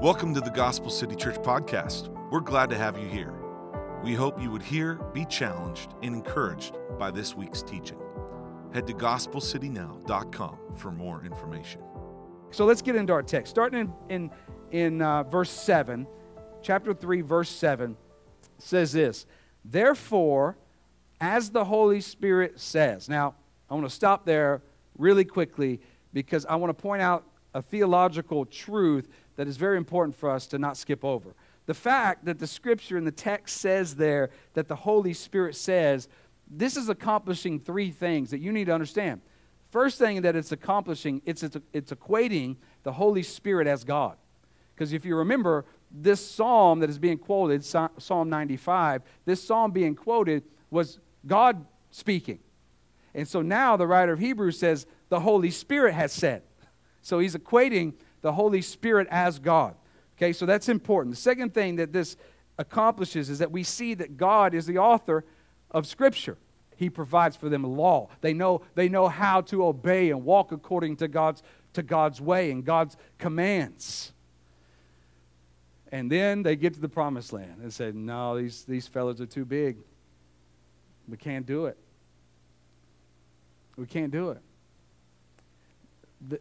Welcome to the Gospel City Church podcast. We're glad to have you here. We hope you would hear, be challenged, and encouraged by this week's teaching. Head to gospelcitynow.com for more information. So let's get into our text. Starting in, in, in uh, verse 7, chapter 3, verse 7 says this Therefore, as the Holy Spirit says. Now, I want to stop there really quickly because I want to point out a theological truth that is very important for us to not skip over. The fact that the scripture in the text says there that the Holy Spirit says, this is accomplishing three things that you need to understand. First thing that it's accomplishing, it's, it's, it's equating the Holy Spirit as God. Because if you remember, this psalm that is being quoted, Psalm 95, this psalm being quoted was God speaking. And so now the writer of Hebrews says, the Holy Spirit has said. So he's equating the Holy Spirit as God. Okay, so that's important. The second thing that this accomplishes is that we see that God is the author of Scripture. He provides for them law. They know, they know how to obey and walk according to God's, to God's way and God's commands. And then they get to the promised land and say, No, these, these fellows are too big. We can't do it. We can't do it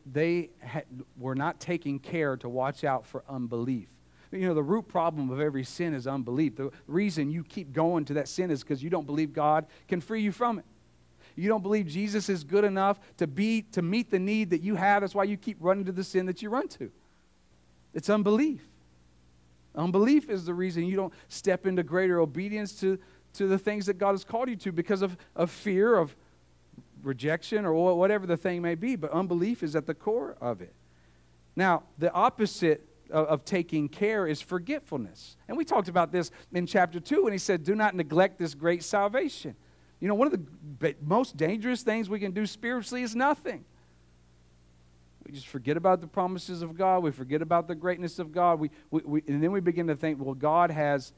they had, were not taking care to watch out for unbelief. You know, the root problem of every sin is unbelief. The reason you keep going to that sin is because you don't believe God can free you from it. You don't believe Jesus is good enough to, be, to meet the need that you have. That's why you keep running to the sin that you run to. It's unbelief. Unbelief is the reason you don't step into greater obedience to, to the things that God has called you to because of, of fear, of, rejection or whatever the thing may be, but unbelief is at the core of it. Now, the opposite of, of, taking care is forgetfulness. And we talked about this in chapter 2 when he said, Do not neglect this great salvation. You know, one of the most dangerous things we can do spiritually is nothing. We just forget about the promises of God. We forget about the greatness of God. We, we, we and then we begin to think, well, God has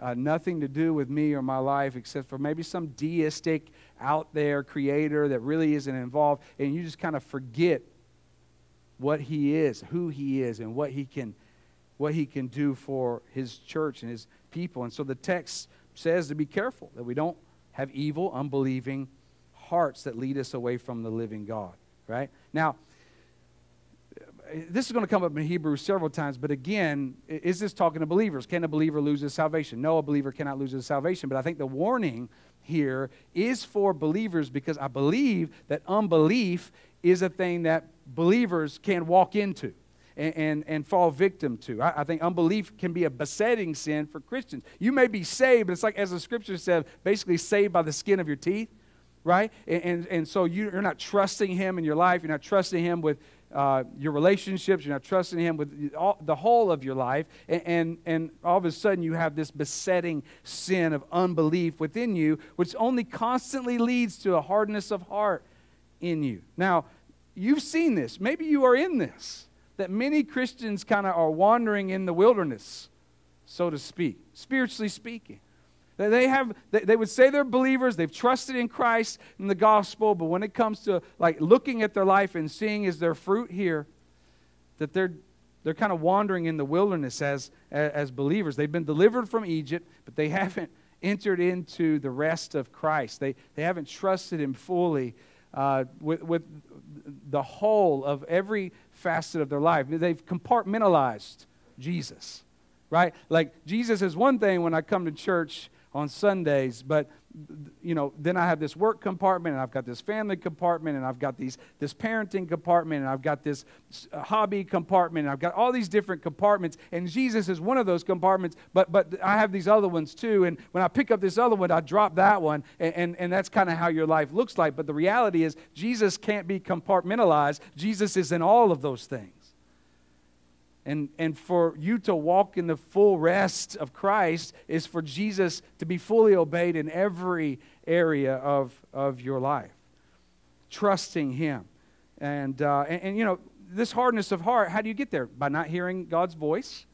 uh, nothing to do with me or my life except for maybe some deistic out there creator that really isn't involved, and you just kind of forget what he is, who he is, and what he can what he can do for his church and his people. And so the text says to be careful that we don't have evil, unbelieving hearts that lead us away from the living God, right? Now, this is going to come up in Hebrews several times, but again, is this talking to believers? Can a believer lose his salvation? No, a believer cannot lose his salvation. But I think the warning here is for believers because I believe that unbelief is a thing that believers can walk into and, and, and fall victim to. I, I, think unbelief can be a besetting sin for Christians. You may be saved, but it's like, as the scripture said, basically saved by the skin of your teeth, right? And, and, and so you're not trusting Him in your life, you're not trusting Him with uh, your relationships, you're not trusting Him with all, the whole of your life, and, and, and all of a sudden you have this besetting sin of unbelief within you, which only constantly leads to a hardness of heart in you. Now, you've seen this. Maybe you are in this, that many Christians kind of are wandering in the wilderness, so to speak, spiritually speaking. They have they would say they're believers, they've trusted in Christ and the gospel, but when it comes to like looking at their life and seeing is there fruit here, that they're they're kind of wandering in the wilderness as as believers. They've been delivered from Egypt, but they haven't entered into the rest of Christ. They they haven't trusted him fully uh, with, with the whole of every facet of their life. They've compartmentalized Jesus, right? Like Jesus is one thing when I come to church on Sundays, but you know, then I have this work compartment, and I've got this family compartment, and I've got these this parenting compartment, and I've got this uh, hobby compartment, and I've got all these different compartments. And Jesus is one of those compartments, but but I have these other ones too. And when I pick up this other one, I drop that one, and and, and that's kind of how your life looks like. But the reality is, Jesus can't be compartmentalized. Jesus is in all of those things and, and for you to walk in the full rest of Christ is for Jesus to be fully obeyed in every area of, of your life. Trusting Him. And, uh, and, and, you know, this hardness of heart, how do you get there? By not hearing God's voice.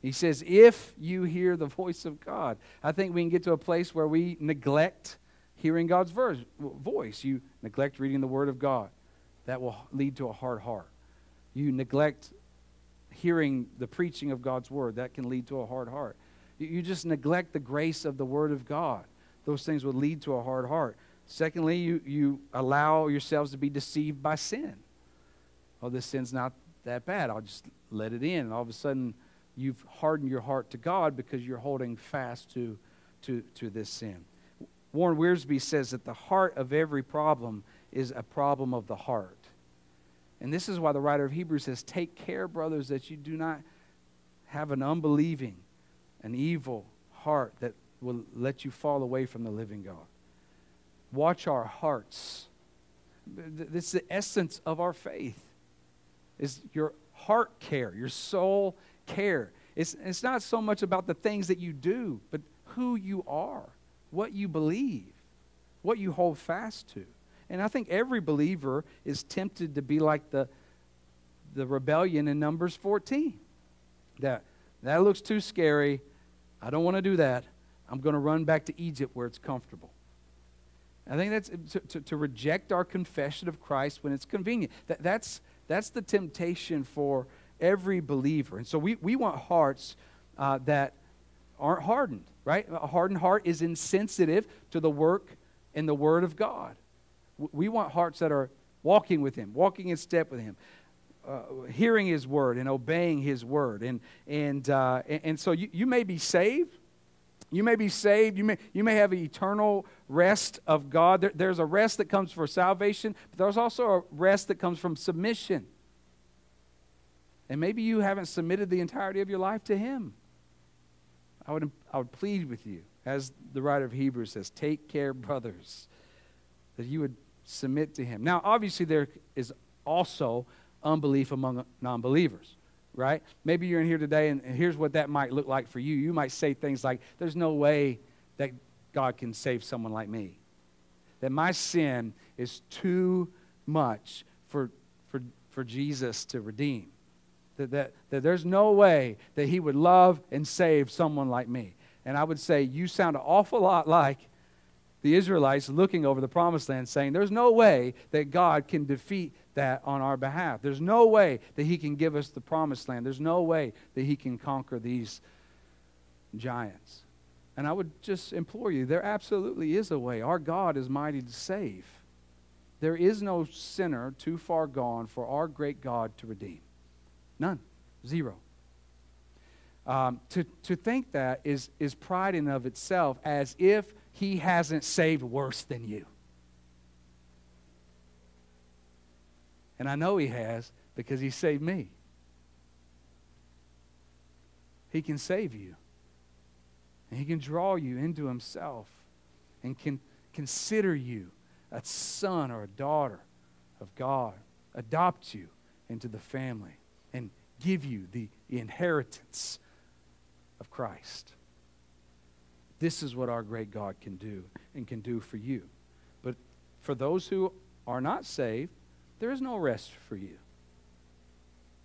He says, if you hear the voice of God. I think we can get to a place where we neglect hearing God's verse, voice. You neglect reading the Word of God. That will lead to a hard heart. You neglect hearing the preaching of God's word. That can lead to a hard heart. You, just neglect the grace of the word of God. Those things would lead to a hard heart. Secondly, you, you allow yourselves to be deceived by sin. Oh, this sin's not that bad. I'll just let it in. And all of a sudden, you've hardened your heart to God because you're holding fast to, to, to this sin. Warren Wiersbe says that the heart of every problem is a problem of the heart. And this is why the writer of Hebrews says, Take care, brothers, that you do not have an unbelieving, an evil heart that will let you fall away from the living God. Watch our hearts. This is the essence of our faith. Is your heart care, your soul care. It's, it's not so much about the things that you do, but who you are, what you believe, what you hold fast to. And I think every believer is tempted to be like the, the rebellion in Numbers 14. That, that looks too scary. I don't want to do that. I'm going to run back to Egypt where it's comfortable. I think that's to, to, to, reject our confession of Christ when it's convenient. That, that's, that's the temptation for every believer. And so we, we want hearts uh, that aren't hardened, right? A hardened heart is insensitive to the work and the Word of God. We want hearts that are walking with Him, walking in step with Him. Uh, hearing his word and obeying his word and and uh, and, so you, you may be saved you may be saved. You may, you may have eternal rest of God. There, there's a rest that comes for salvation, but there's also a rest that comes from submission. And maybe you haven't submitted the entirety of your life to Him. I would, I would plead with you, as the writer of Hebrews says, take care, brothers, that you would submit to Him. Now, obviously, there is also unbelief among non believers right? Maybe you're in here today, and here's what that might look like for you. You might say things like, There's no way that God can save someone like me. That my sin is too much for, for, for Jesus to redeem. That, that, that there's no way that he would love and save someone like me. And I would say, You sound an awful lot like the Israelites looking over the promised land saying, There's no way that God can defeat that on our behalf. There's no way that He can give us the promised land. There's no way that He can conquer these giants. And I would just implore you there absolutely is a way. Our God is mighty to save. There is no sinner too far gone for our great God to redeem. None. Zero. Um, to, to think that is, is pride in of itself as if he hasn't saved worse than you. And I know He has because He saved me. He can save you. And He can draw you into Himself and can consider you a son or a daughter of God, adopt you into the family, and give you the inheritance of Christ. This is what our great God can do and can do for you. But for those who are not saved, there is no rest for you.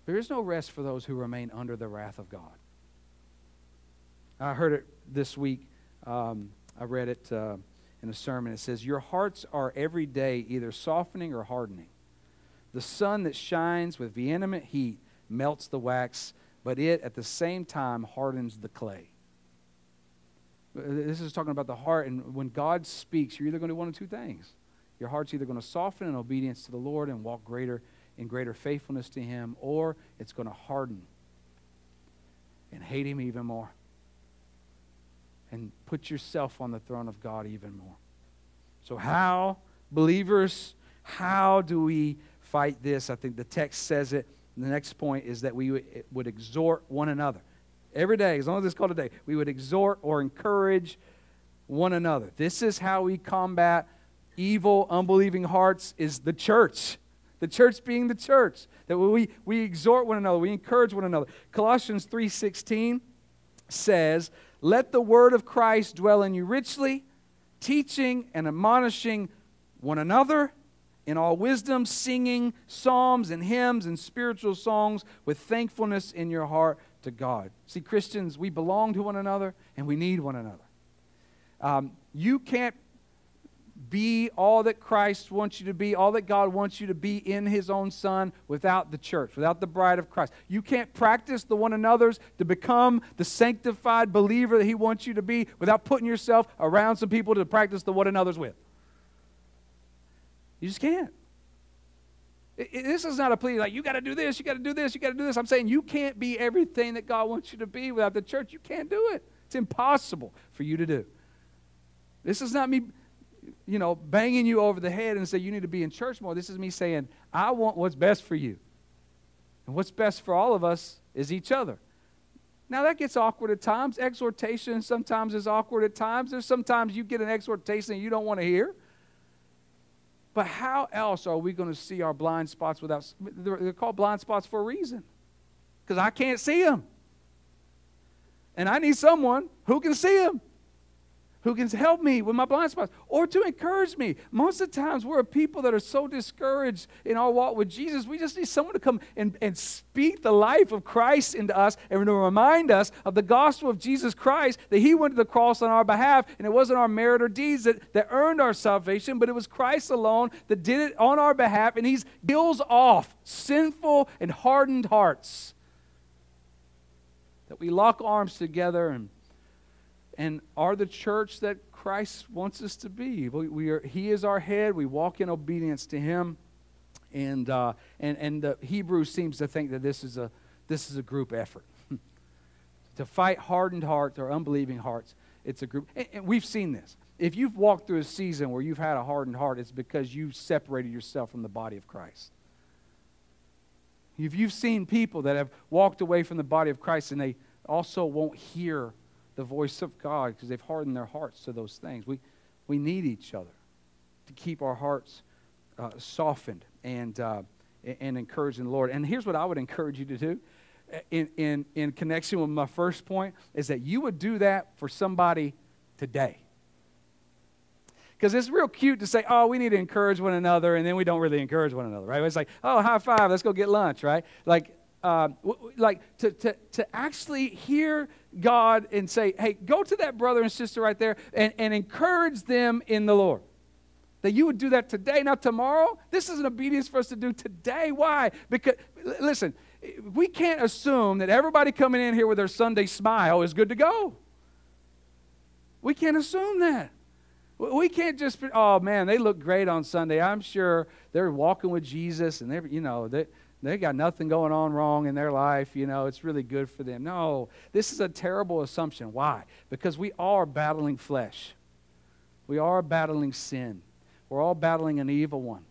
There is no rest for those who remain under the wrath of God. I heard it this week. Um, I read it uh, in a sermon. It says, Your hearts are every day either softening or hardening. The sun that shines with vehement heat melts the wax, but it at the same time hardens the clay. This is talking about the heart, and when God speaks, you're either going to do one of two things. Your heart's either going to soften in obedience to the Lord and walk greater in greater faithfulness to Him, or it's going to harden and hate Him even more. And put yourself on the throne of God even more. So, how, believers, how do we fight this? I think the text says it. The next point is that we would exhort one another. Every day, as long as it's called a day, we would exhort or encourage one another. This is how we combat evil, unbelieving hearts is the church. The church being the church. That we, we exhort one another, we encourage one another. Colossians 3:16 says, Let the word of Christ dwell in you richly, teaching and admonishing one another in all wisdom, singing psalms and hymns and spiritual songs with thankfulness in your heart to God. See, Christians, we belong to one another and we need one another. Um, you can't be all that Christ wants you to be, all that God wants you to be in His own Son without the church, without the bride of Christ. You can't practice the one another's to become the sanctified believer that He wants you to be without putting yourself around some people to practice the one another's with. You just can't. This is not a plea like, you got to do this, you got to do this, you got to do this. I'm saying you can't be everything that God wants you to be without the church. You can't do it. It's impossible for you to do. This is not me you know, banging you over the head and say you need to be in church more. This is me saying, I want what's best for you. And what's best for all of us is each other. Now that gets awkward at times. Exhortation sometimes is awkward at times. There's sometimes you get an exhortation you don't want to hear. But how else are we going to see our blind spots without? They're called blind spots for a reason. Because I can't see them. And I need someone who can see them who can help me with my blind spots or to encourage me. Most of the times, we're people that are so discouraged in our walk with Jesus. We just need someone to come and, and speak the life of Christ into us and to remind us of the gospel of Jesus Christ that He went to the cross on our behalf, and it wasn't our merit or deeds that, that earned our salvation, but it was Christ alone that did it on our behalf, and He kills off sinful and hardened hearts. That we lock arms together and and are the church that Christ wants us to be. We, we are, he is our head. We walk in obedience to Him, and uh, and and the Hebrew seems to think that this is a this is a group effort to fight hardened hearts or unbelieving hearts. It's a group, and, and we've seen this. If you've walked through a season where you've had a hardened heart, it's because you've separated yourself from the body of Christ. If you've seen people that have walked away from the body of Christ and they also won't hear the voice of God because they've hardened their hearts to those things. We, we need each other to keep our hearts uh, softened and, uh, and encouraged in the Lord. And here's what I would encourage you to do in, in, in connection with my first point is that you would do that for somebody today. Because it's real cute to say, oh, we need to encourage one another, and then we don't really encourage one another, right? It's like, oh, high five, let's go get lunch, right? Like, uh, like to, to, to actually hear God and say, hey, go to that brother and sister right there and, and encourage them in the Lord. That you would do that today, not tomorrow. This is an obedience for us to do today. Why? Because, listen, we can't assume that everybody coming in here with their Sunday smile is good to go. We can't assume that. We can't just, oh man, they look great on Sunday. I'm sure they're walking with Jesus and they're, you know, they, they got nothing going on wrong in their life. You know, it's really good for them. No, this is a terrible assumption. Why? Because we are battling flesh, we are battling sin, we're all battling an evil one.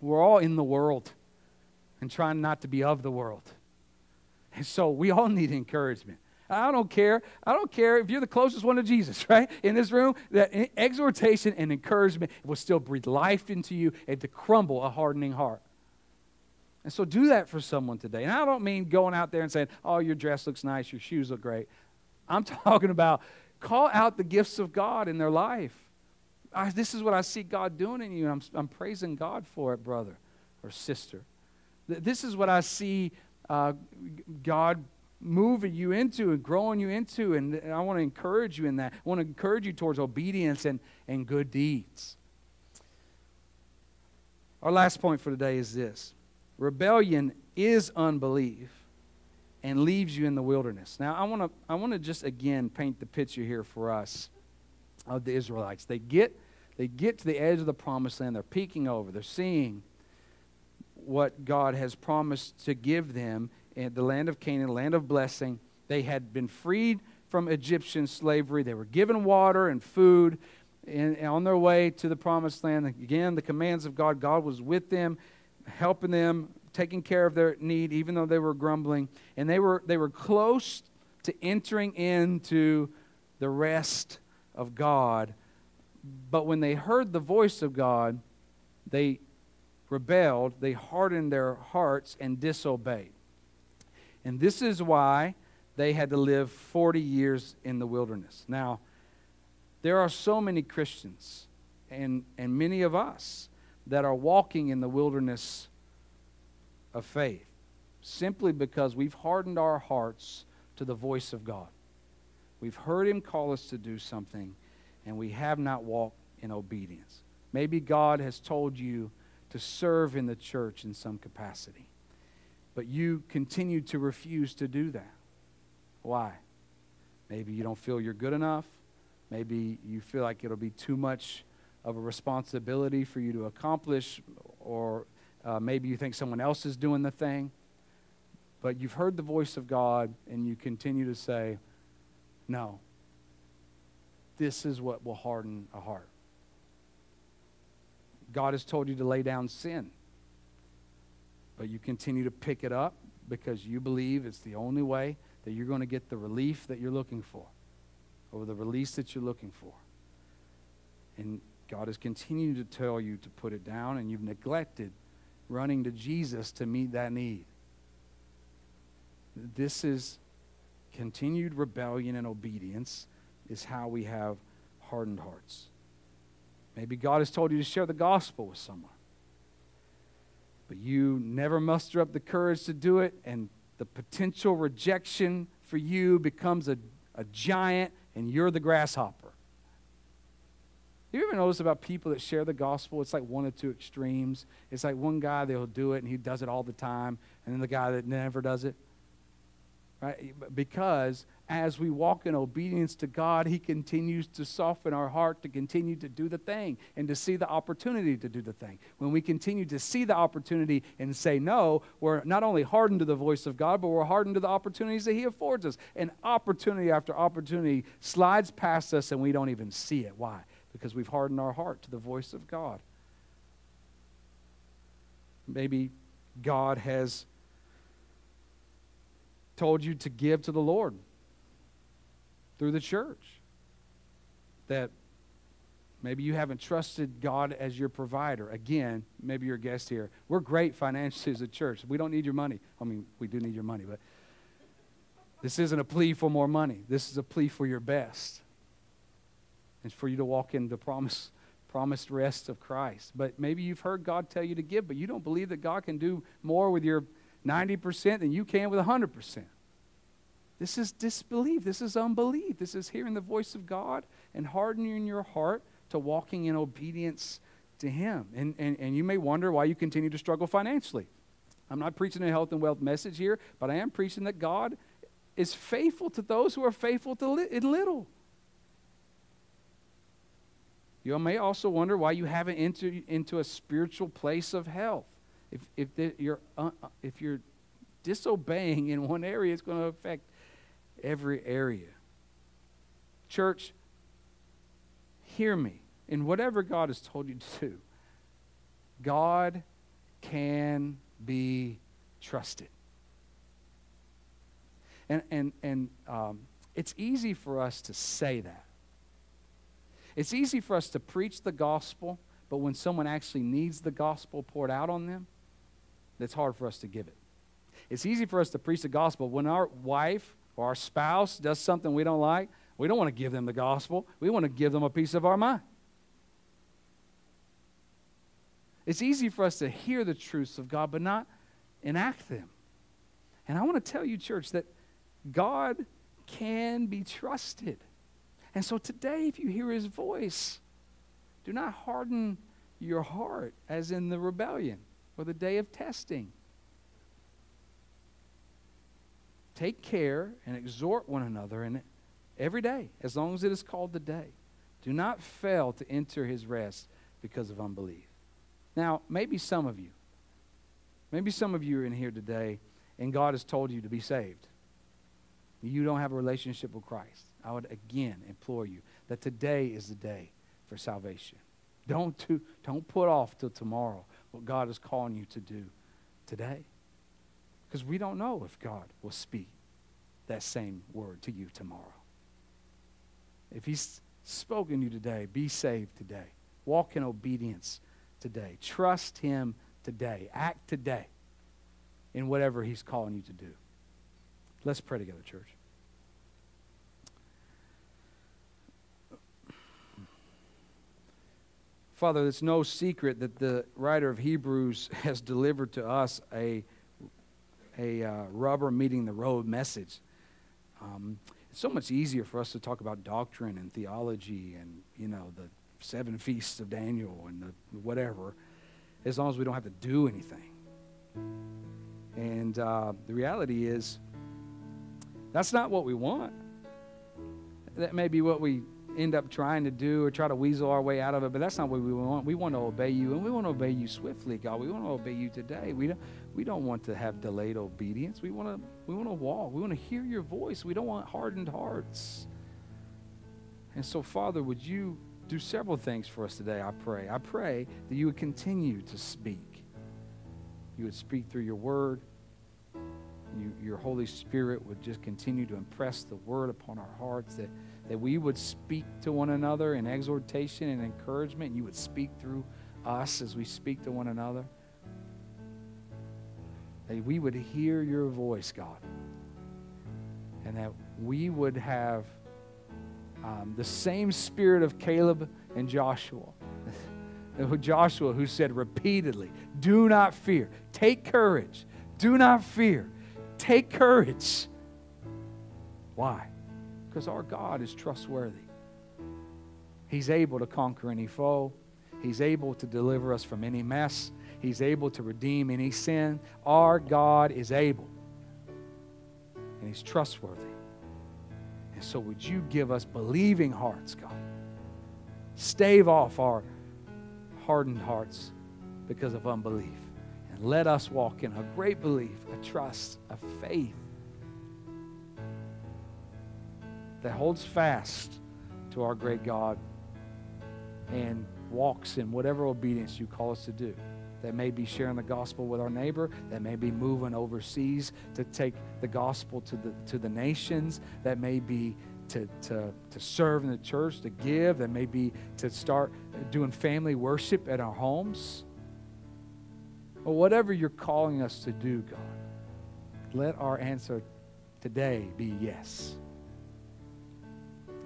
We're all in the world and trying not to be of the world. And so we all need encouragement. I don't care. I don't care if you're the closest one to Jesus, right? In this room, that exhortation and encouragement will still breathe life into you and to crumble a hardening heart. And so do that for someone today. And I don't mean going out there and saying, oh, your dress looks nice, your shoes look great. I'm talking about call out the gifts of God in their life. I, this is what I see God doing in you. I'm, I'm praising God for it, brother or sister. This is what I see uh, God moving you into and growing you into. And I want to encourage you in that. I want to encourage you towards obedience and, and good deeds. Our last point for today is this Rebellion is unbelief and leaves you in the wilderness. Now, I want to I want to just again paint the picture here for us of the Israelites. They get they get to the edge of the promised land. They're peeking over. They're seeing what God has promised to give them in the land of Canaan, land of blessing. They had been freed from Egyptian slavery. They were given water and food and on their way to the promised land. Again, the commands of God. God was with them helping them, taking care of their need, even though they were grumbling. And they were, they were close to entering into the rest of God. But when they heard the voice of God, they rebelled, they hardened their hearts, and disobeyed. And this is why they had to live 40 years in the wilderness. Now, there are so many Christians and, and many of us that are walking in the wilderness of faith simply because we've hardened our hearts to the voice of God. We've heard Him call us to do something, and we have not walked in obedience. Maybe God has told you to serve in the church in some capacity, but you continue to refuse to do that. Why? Maybe you don't feel you're good enough. Maybe you feel like it'll be too much of a responsibility for you to accomplish, or uh, maybe you think someone else is doing the thing. But you've heard the voice of God and you continue to say, No, this is what will harden a heart. God has told you to lay down sin, but you continue to pick it up because you believe it's the only way that you're going to get the relief that you're looking for or the release that you're looking for. And God has continued to tell you to put it down, and you've neglected running to Jesus to meet that need. This is continued rebellion and obedience, is how we have hardened hearts. Maybe God has told you to share the gospel with someone, but you never muster up the courage to do it, and the potential rejection for you becomes a, a giant, and you're the grasshopper. You ever notice about people that share the gospel? It's like one of two extremes. It's like one guy, they'll do it and he does it all the time, and then the guy that never does it. Right? Because as we walk in obedience to God, He continues to soften our heart to continue to do the thing and to see the opportunity to do the thing. When we continue to see the opportunity and say no, we're not only hardened to the voice of God, but we're hardened to the opportunities that He affords us. And opportunity after opportunity slides past us and we don't even see it. Why? Because we've hardened our heart to the voice of God. Maybe God has told you to give to the Lord through the church. That maybe you haven't trusted God as your provider. Again, maybe you're a guest here. We're great financially as a church. We don't need your money. I mean, we do need your money, but this isn't a plea for more money. This is a plea for your best. It's for you to walk in the promise, promised rest of Christ. But maybe you've heard God tell you to give, but you don't believe that God can do more with your 90% than you can with 100%. This is disbelief. This is unbelief. This is hearing the voice of God and hardening your heart to walking in obedience to Him. And, and, and you may wonder why you continue to struggle financially. I'm not preaching a health and wealth message here, but I am preaching that God is faithful to those who are faithful to li- in little. You may also wonder why you haven't entered into a spiritual place of health. If, if, the, you're, uh, if you're disobeying in one area, it's going to affect every area. Church, hear me. In whatever God has told you to do, God can be trusted. And, and, and um, it's easy for us to say that. It's easy for us to preach the gospel, but when someone actually needs the gospel poured out on them, it's hard for us to give it. It's easy for us to preach the gospel when our wife or our spouse does something we don't like, we don't want to give them the gospel. We want to give them a piece of our mind. It's easy for us to hear the truths of God, but not enact them. And I want to tell you, church, that God can be trusted. And so today, if you hear his voice, do not harden your heart as in the rebellion or the day of testing. take care and exhort one another in it every day, as long as it is called the day. Do not fail to enter his rest because of unbelief. Now, maybe some of you, maybe some of you are in here today and God has told you to be saved. You don't have a relationship with Christ. I would again implore you that today is the day for salvation. Don't, do, don't put off till tomorrow what God is calling you to do today. Because we don't know if God will speak that same word to you tomorrow. If He's spoken to you today, be saved today. Walk in obedience today. Trust Him today. Act today in whatever He's calling you to do. Let's pray together, church. Father, it's no secret that the writer of Hebrews has delivered to us a a uh, rubber meeting the road message. Um, it's so much easier for us to talk about doctrine and theology and you know the seven feasts of Daniel and the whatever, as long as we don't have to do anything. And uh, the reality is, that's not what we want. That may be what we end up trying to do or try to weasel our way out of it, but that's not what we want. We want to obey you, and we want to obey you swiftly, God. We want to obey you today. We don't, we don't want to have delayed obedience. We want to, we want to walk. We want to hear your voice. We don't want hardened hearts. And so, Father, would you do several things for us today, I pray. I pray that you would continue to speak. You would speak through your word. You, your Holy Spirit would just continue to impress the word upon our hearts, that, that we would speak to one another in exhortation and encouragement, and you would speak through us as we speak to one another. That we would hear your voice, God, and that we would have um, the same spirit of Caleb and Joshua. Joshua, who said repeatedly, Do not fear. Take courage. Do not fear. Take courage. Why? Because our God is trustworthy. He's able to conquer any foe, He's able to deliver us from any mess, He's able to redeem any sin. Our God is able, and He's trustworthy. And so, would you give us believing hearts, God? Stave off our hardened hearts because of unbelief. And let us walk in a great belief, a trust, a faith that holds fast to our great God and walks in whatever obedience you call us to do. That may be sharing the gospel with our neighbor. That may be moving overseas to take the gospel to the, to the nations. That may be to, to, to serve in the church, to give. That may be to start doing family worship at our homes. Whatever you're calling us to do, God, let our answer today be yes.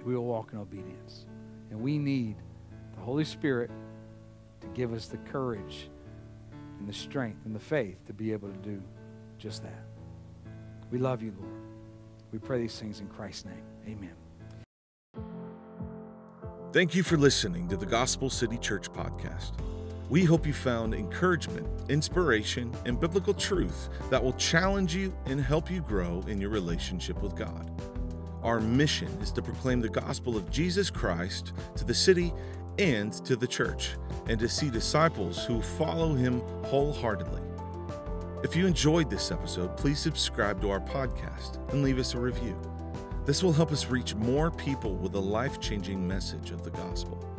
We will walk in obedience. And we need the Holy Spirit to give us the courage and the strength and the faith to be able to do just that. We love you, Lord. We pray these things in Christ's name. Amen. Thank you for listening to the Gospel City Church podcast. We hope you found encouragement, inspiration, and biblical truth that will challenge you and help you grow in your relationship with God. Our mission is to proclaim the gospel of Jesus Christ to the city and to the church, and to see disciples who follow him wholeheartedly. If you enjoyed this episode, please subscribe to our podcast and leave us a review. This will help us reach more people with a life changing message of the gospel.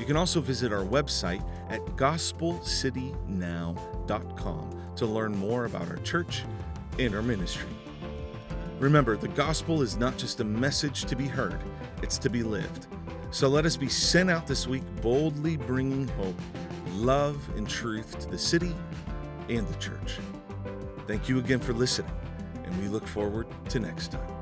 You can also visit our website at gospelcitynow.com to learn more about our church and our ministry. Remember, the gospel is not just a message to be heard, it's to be lived. So let us be sent out this week boldly bringing hope, love, and truth to the city and the church. Thank you again for listening, and we look forward to next time.